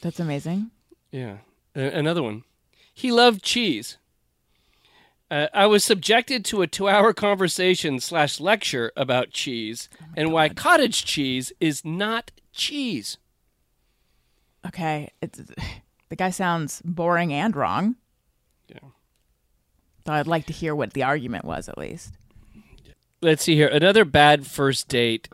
That's amazing. Yeah. A- another one. He loved cheese. Uh, I was subjected to a two-hour conversation slash lecture about cheese and why cottage cheese is not cheese. Okay, it's, the guy sounds boring and wrong. Yeah. So I'd like to hear what the argument was at least. Let's see here. Another bad first date.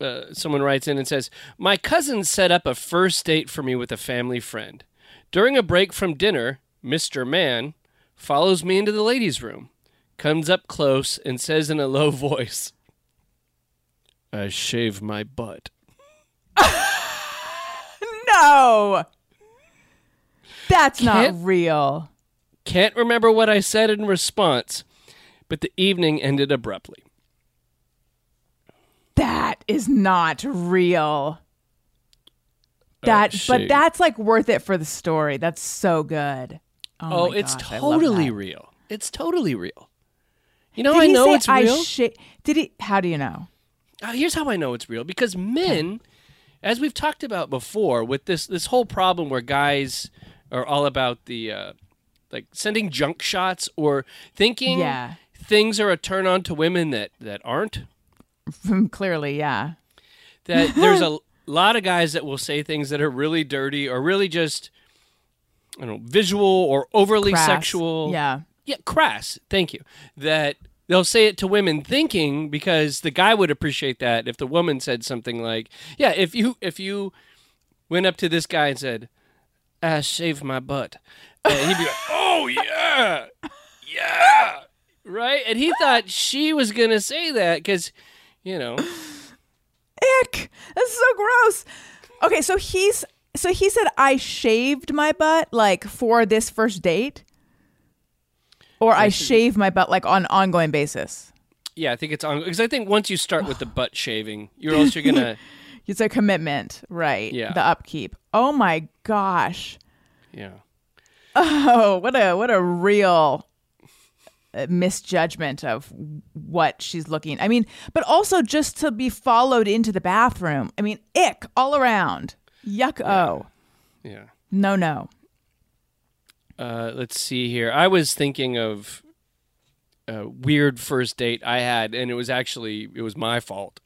Uh, someone writes in and says, My cousin set up a first date for me with a family friend. During a break from dinner, Mr. Man follows me into the ladies' room, comes up close, and says in a low voice, I shave my butt. No, that's Can't- not real. Can't remember what I said in response, but the evening ended abruptly. That is not real. That, but that's like worth it for the story. That's so good. Oh, Oh, it's gosh, totally real. It's totally real. You know, Did I know it's I real. sha- Did he? How do you know? Uh, here's how I know it's real because men, as we've talked about before, with this this whole problem where guys are all about the uh, like sending junk shots or thinking Yeah. things are a turn on to women that that aren't. Clearly, yeah. That there's a lot of guys that will say things that are really dirty or really just I don't know visual or overly Crass. sexual. Yeah. Yeah, crass. Thank you. That they'll say it to women thinking because the guy would appreciate that if the woman said something like, "Yeah, if you if you went up to this guy and said, ah, "I shaved my butt," and he'd be like, "Oh yeah, yeah," right? And he thought she was gonna say that because, you know, Ick. That's so gross. Okay, so he's so he said I shaved my butt like for this first date, or I shave my butt like on ongoing basis. yeah, I think it's on because I think once you start with the butt shaving, you're also gonna, It's a commitment, right? Yeah. The upkeep. Oh my gosh. yeah. Oh, what a what a real misjudgment of what she's looking. I mean, but also just to be followed into the bathroom. I mean, ick all around. Yuck. Oh, Yeah. no, no. Uh, let's see here. I was thinking of a weird first date I had, and it was actually it was my fault.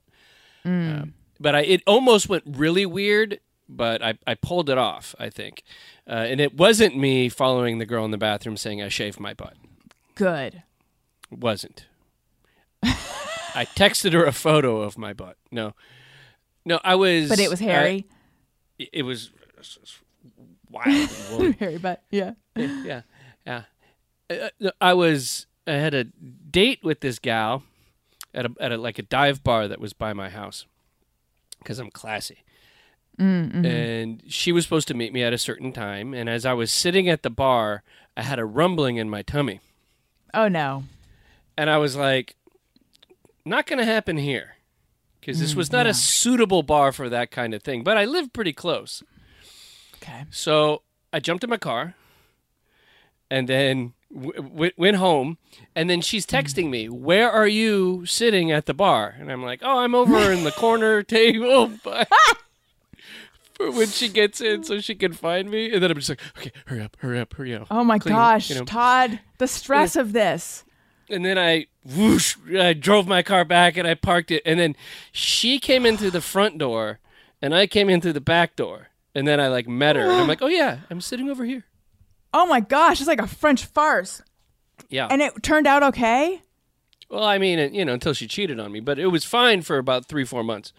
Uh, but I it almost went really weird, but I, I pulled it off. I think, uh, and it wasn't me following the girl in the bathroom saying I shaved my butt. Good. It wasn't. I texted her a photo of my butt. No, no, I was. But it was uh, hairy. it- it was wild. hairy butt. Yeah. yeah, yeah. Uh, uh, I was I had a date with this gal at a at a like a dive bar that was by my house because I'm classy. And she was supposed to meet me at a certain time, and as I was sitting at the bar, I had a rumbling in my tummy, Oh no. and I was like, "Not going to happen here." Because this was mm, not a suitable bar for that kind of thing, but I live pretty close. Okay. So I jumped in my car and then w- w- went home. And then she's mm. texting me, Where are you sitting at the bar? And I'm like, Oh, I'm over in the corner table. When she gets in so she can find me. And then I'm just like, Okay, hurry up, hurry up, hurry up. Oh my Clean, gosh, you know. Todd, the stress of this. And then I whoosh, I drove my car back and I parked it. And then she came in through the front door and I came in through the back door. And then I like met her and I'm like, Oh yeah, I'm sitting over here. Oh my gosh, it's like a French farce. Yeah. And it turned out okay? Well, I mean, you know, until she cheated on me, but it was fine for about three, four months.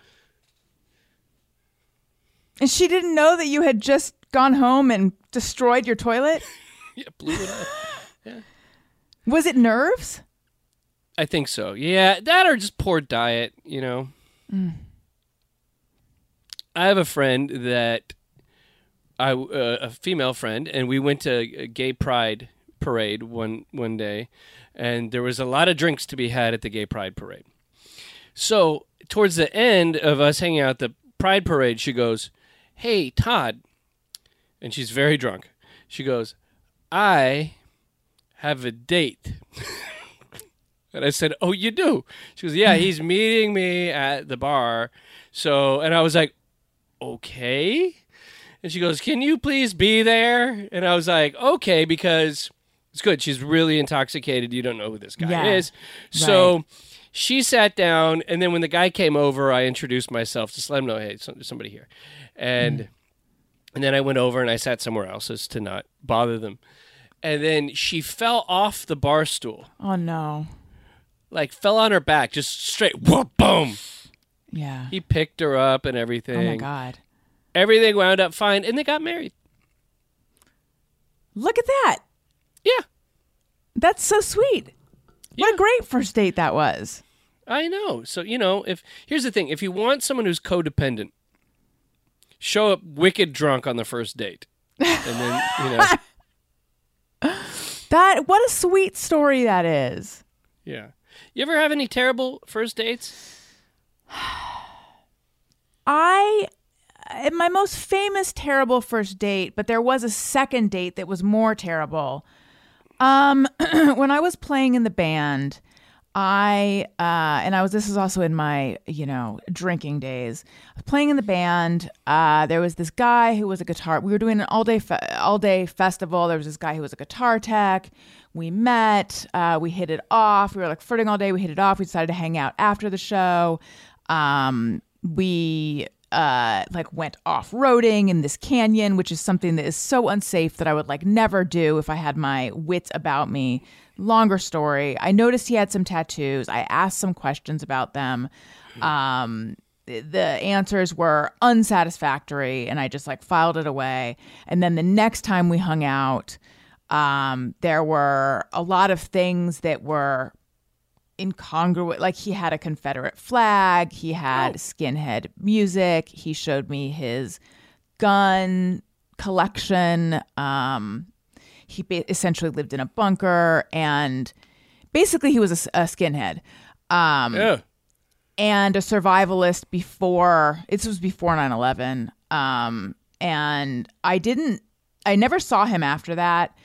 And she didn't know that you had just gone home and destroyed your toilet? Yeah, blew it up. Yeah. Was it nerves? I think so. Yeah, that or just poor diet. You know. I have a friend that I uh, a female friend, and we went to a gay pride parade one one day, and there was a lot of drinks to be had at the gay pride parade. So towards the end of us hanging out at the pride parade, she goes, "Hey Todd," and she's very drunk. She goes, "I have a date. and I said, Oh, you do? She goes, Yeah, he's meeting me at the bar. So, and I was like, Okay. And she goes, Can you please be there? And I was like, Okay, because it's good. She's really intoxicated. You don't know who this guy Yeah. is. So Right. She sat down. And then when the guy came over, I introduced myself. to let him know, Hey, there's somebody here. And. Mm. And then I went over and I sat somewhere else as to not bother them. And then she fell off the bar stool, Oh no. like fell on her back, just straight, whoop, boom. Yeah. He picked her up and everything. Oh my god. Everything wound up fine, and they got married. Look at that. Yeah, That's so sweet. What Yeah. a great first date that was. I know. So you know, if here's the thing: if you want someone who's codependent, show up wicked drunk on the first date, and then you know, That what a sweet story that is. yeah. You ever have any terrible first dates? I my most famous terrible first date, but there was a second date that was more terrible. Um when I was playing in the band, I uh and I was this is also in my, you know, drinking days. I was playing in the band. Uh there was this guy who was a guitar. We were doing an all-day fe- all-day festival. There was this guy who was a guitar tech. We met, uh we hit it off. We were like flirting all day. We hit it off. We decided to hang out after the show. Um we uh like went off-roading in this canyon which is something that is so unsafe that i would like never do if i had my wits about me. Longer story. I noticed he had some tattoos. I asked some questions about them. Um the answers were unsatisfactory and i just like filed it away. And then the next time we hung out um there were a lot of things that were incongruent like he had a confederate flag he had skinhead music he showed me his gun collection um he ba- essentially lived in a bunker and basically he was a skinhead. Um Yeah. and a survivalist before this was before 9-11 um and i didn't i never saw him after that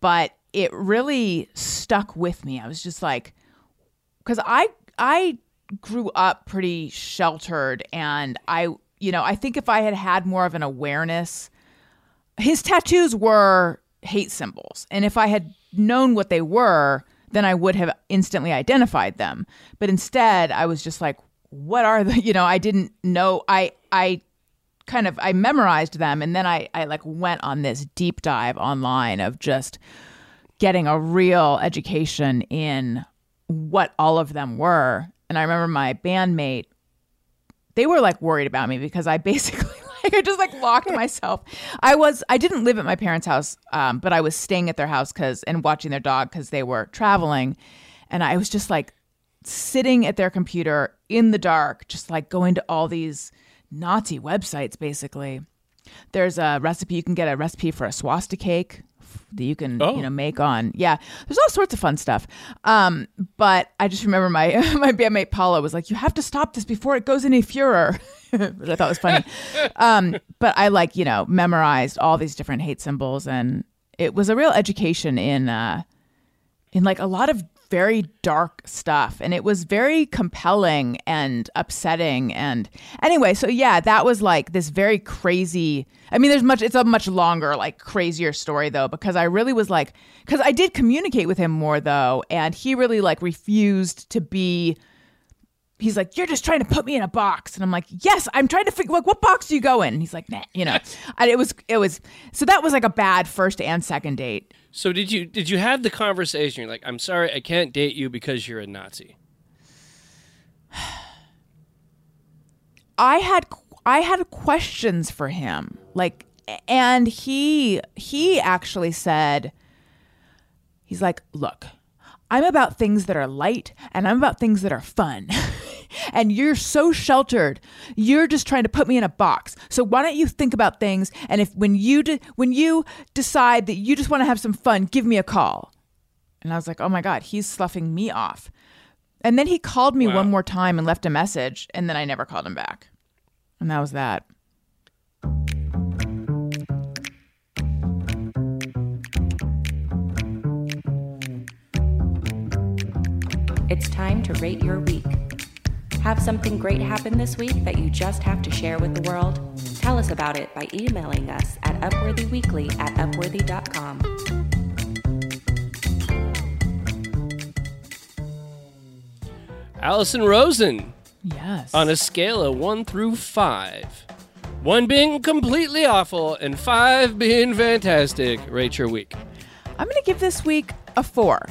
but it really stuck with me. I was just like because i i grew up pretty sheltered and i you know i think if i had had more of an awareness his tattoos were hate symbols. And if i had known what they were then i would have instantly identified them. But instead i was just like what are the you know i didn't know i i kind of i memorized them and then i i like went on this deep dive online of just getting a real education in what all of them were and i remember my bandmate they were like worried about me because I basically like I just like locked myself. I was I didn't live at my parents' house, um, but I was staying at their house because and watching their dog because they were traveling, and I was just like sitting at their computer in the dark, just like going to all these Nazi websites. Basically, there's a recipe you can get a recipe for a swastika cake that you can Oh. you know make on. Yeah there's all sorts of fun stuff. Um but i just remember my my bandmate paula was like you have to stop this before it goes any furor which i thought was funny. Um but i like you know memorized all these different hate symbols and it was a real education in uh in like a lot of very dark stuff and it was very compelling and upsetting and anyway so yeah that was like this very crazy i mean there's much it's a much longer like crazier story though because i really was like because i did communicate with him more though and he really like refused to be he's like you're just trying to put me in a box and i'm like yes i'm trying to figure like what box do you go in? And he's like nah you know and it was it was so that was like a bad first and second date So did you did you have the conversation? You're like, I'm sorry, I can't date you because you're a Nazi. I had I had questions for him. Like and he he actually said he's like, "Look, I'm about things that are light and I'm about things that are fun." and you're so sheltered. You're just trying to put me in a box. So why don't you think about things and if when you de- when you decide that you just want to have some fun, give me a call. And I was like, "Oh my god, he's sloughing me off." And then he called me Wow. one more time and left a message, and then I never called him back. And that was that. it's time to rate your week. Have something great happen this week that you just have to share with the world? Tell us about it by emailing us at upworthyweekly at upworthy.com. Allison Rosen, Yes. on a scale of one through five, one being completely awful and five being fantastic, rate your week. I'm going to give this week a four.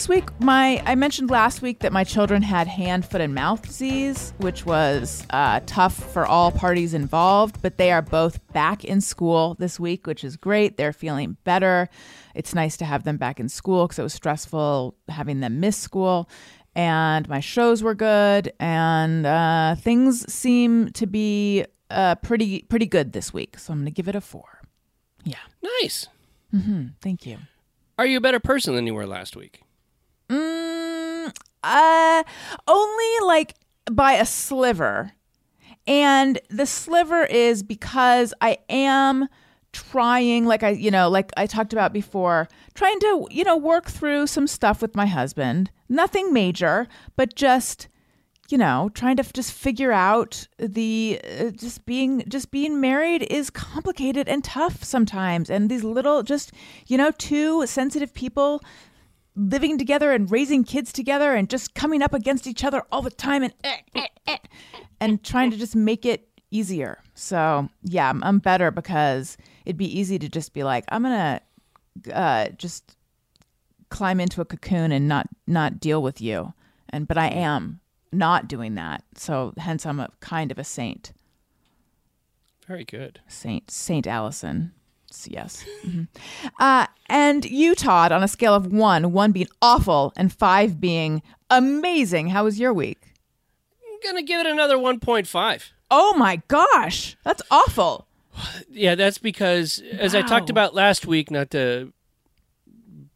This week, my I mentioned last week that my children had hand, foot, and mouth disease, which was uh, tough for all parties involved. But they are both back in school this week, which is great. They're feeling better. It's nice to have them back in school because it was stressful having them miss school. And my shows were good, and uh, things seem to be uh, pretty pretty good this week. So I'm going to give it a four. Yeah, Nice. thank you. Are you a better person than you were last week? Mm, uh, only like by a sliver. And the sliver is because I am trying, like I, you know, like I talked about before, trying to, you know, work through some stuff with my husband. Nothing major, but just, you know, trying to just figure out the uh, just being just being married is complicated and tough sometimes. And these little, just you know, two sensitive people living together and raising kids together and just coming up against each other all the time and eh, eh, eh, and trying to just make it easier. So yeah, I'm, I'm better because it'd be easy to just be like, I'm gonna uh, just climb into a cocoon and not not deal with you. And but I am not doing that. So hence I'm a kind of a saint. Very good. Saint Saint Allison. Yes. Mhm. Uh, and you, Todd, on a scale of one, one being awful and five being amazing. How was your week? I'm gonna give it another 1.5. Oh my gosh, that's awful. Yeah, that's because as I talked about last week, not to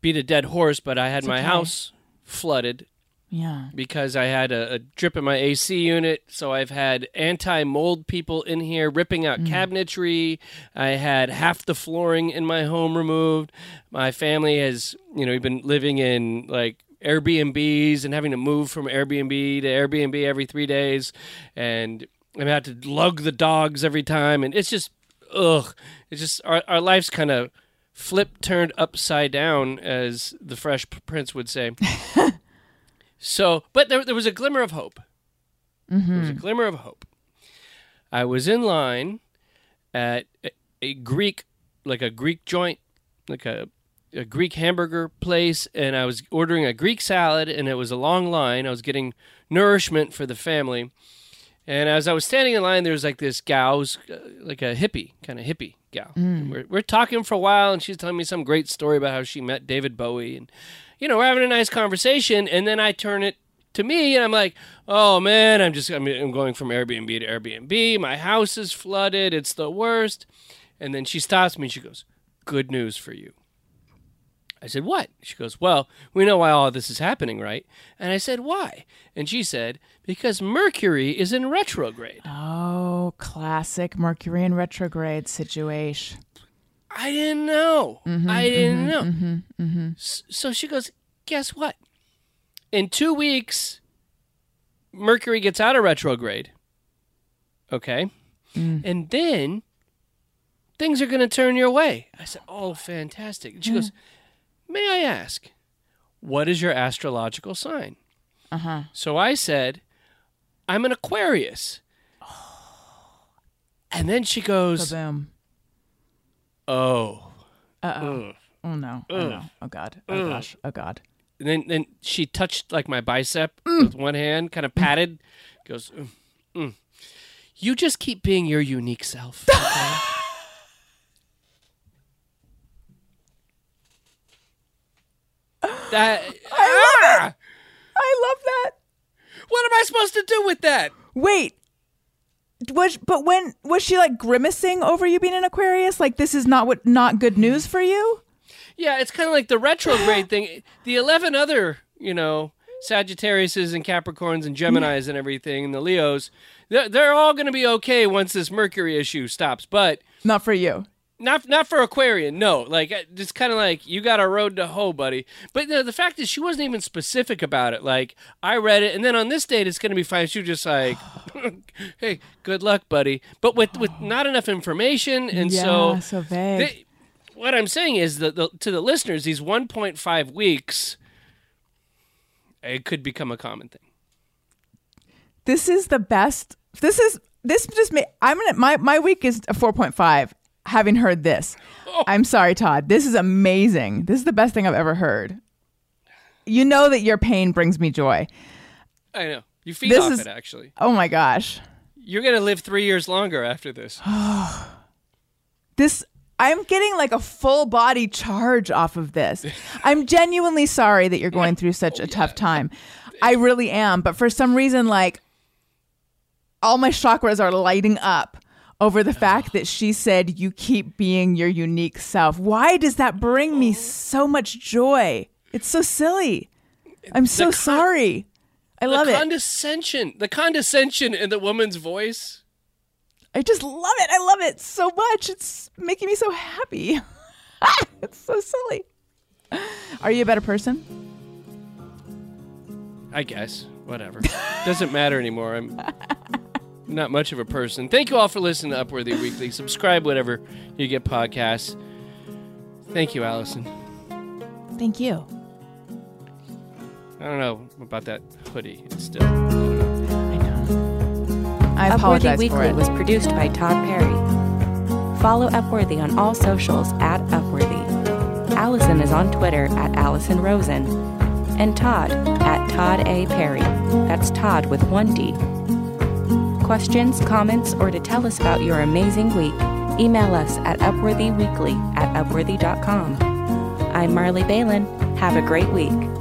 beat a dead horse, but I had my okay. house flooded Yeah. because I had a, a drip in my AC unit. So I've had anti mold people in here ripping out mm. cabinetry. I had half the flooring in my home removed. My family has, you know, we've been living in like Airbnbs and having to move from Airbnb to Airbnb every three days. And I've had to lug the dogs every time. And it's just, ugh. It's just, our, our life's kind of flipped, turned upside down, as the Fresh Prince would say. So, but there, there was a glimmer of hope. There was a glimmer of hope. I was in line at a, a Greek, like a Greek joint, like a, a Greek hamburger place, and I was ordering a Greek salad, and it was a long line. I was getting nourishment for the family. And as I was standing in line, there was like this gal, who's, uh, like a hippie, kind of hippie gal. And We're, we're talking for a while, and she's telling me some great story about how she met David Bowie. And, you know, we're having a nice conversation. And then I turn it to me, and I'm like, oh man, I'm just, I'm, I'm going from Airbnb to Airbnb. My house is flooded. It's the worst. And then she stops me and she goes, good news for you. I said, What? She goes, Well, we know why all this is happening, right? And I said, Why? And she said, Because Mercury is in retrograde. Oh, classic Mercury in retrograde situation. I didn't know. Mm-hmm, I didn't mm-hmm, know. Mm-hmm, S- So she goes, Guess what? In two weeks, Mercury gets out of retrograde. Okay. Mm. And then things are going to turn your way. I said, Oh, fantastic. And she mm. goes, May I ask, what is your astrological sign? Uh huh. So I said, I'm an Aquarius. Oh. And then she goes, Boom. Oh. Uh oh. ugh." Oh no. Oh no. Oh god. Oh gosh. Oh god. And then, then she touched like my bicep with one hand, kind of patted, goes, "Mm, mm. You just keep being your unique self. Okay? that, Ah! I love that. What am I supposed to do with that? Wait. Was but when was she like grimacing over you being an Aquarius? Like this is not what not good news for you? Yeah, it's kind of like the retrograde thing. The 11 other, you know, Sagittariuses and Capricorns and Geminis and everything, and the Leos, they're, they're all going to be okay once this Mercury issue stops. But Not for you. Not not for Aquarian. No, like just kind of like you got a road to hoe, buddy. But the fact is, she wasn't even specific about it. Like I read it, and then on this date, it's going to be fine. She was just like, "Hey, good luck, buddy," but with with not enough information, and so so vague. they- what I'm saying is that the, to the listeners, these 1.5 weeks, it could become a common thing. this is the best. This is this just made. I'm gonna my my week is a 4.5. Having heard this, Oh. I'm sorry, Todd. This is amazing. This is the best thing I've ever heard. You know that your pain brings me joy. I know you feed This off is- it. Actually, Oh my gosh, you're gonna live three years longer after this. this I'm getting like a full body charge off of this. I'm genuinely sorry that you're going through such oh, a tough time. I really am, but for some reason like all my chakras are lighting up over the fact that she said you keep being your unique self. Why does that bring me so much joy? It's so silly. I'm so con- sorry. I love it. the condescension, the condescension in the woman's voice. I just love it. I love it so much. It's making me so happy. it's so silly. Are you a better person? I guess whatever doesn't matter anymore. I'm not much of a person. Thank you all for listening to Upworthy Weekly. Subscribe whatever you get podcasts. Thank you, Allison. Thank you. I don't know about that hoodie. It's still. I know. I Upworthy apologize for Weekly it. was produced by Todd Perry. Follow Upworthy on all socials at Upworthy. Allison is on Twitter at Allison Rosen. And Todd at Todd A. Perry. That's Todd with one D. Questions, comments, or to tell us about your amazing week, email us at upworthyweekly at upworthy.com. I'm Marley Balin. Have a great week.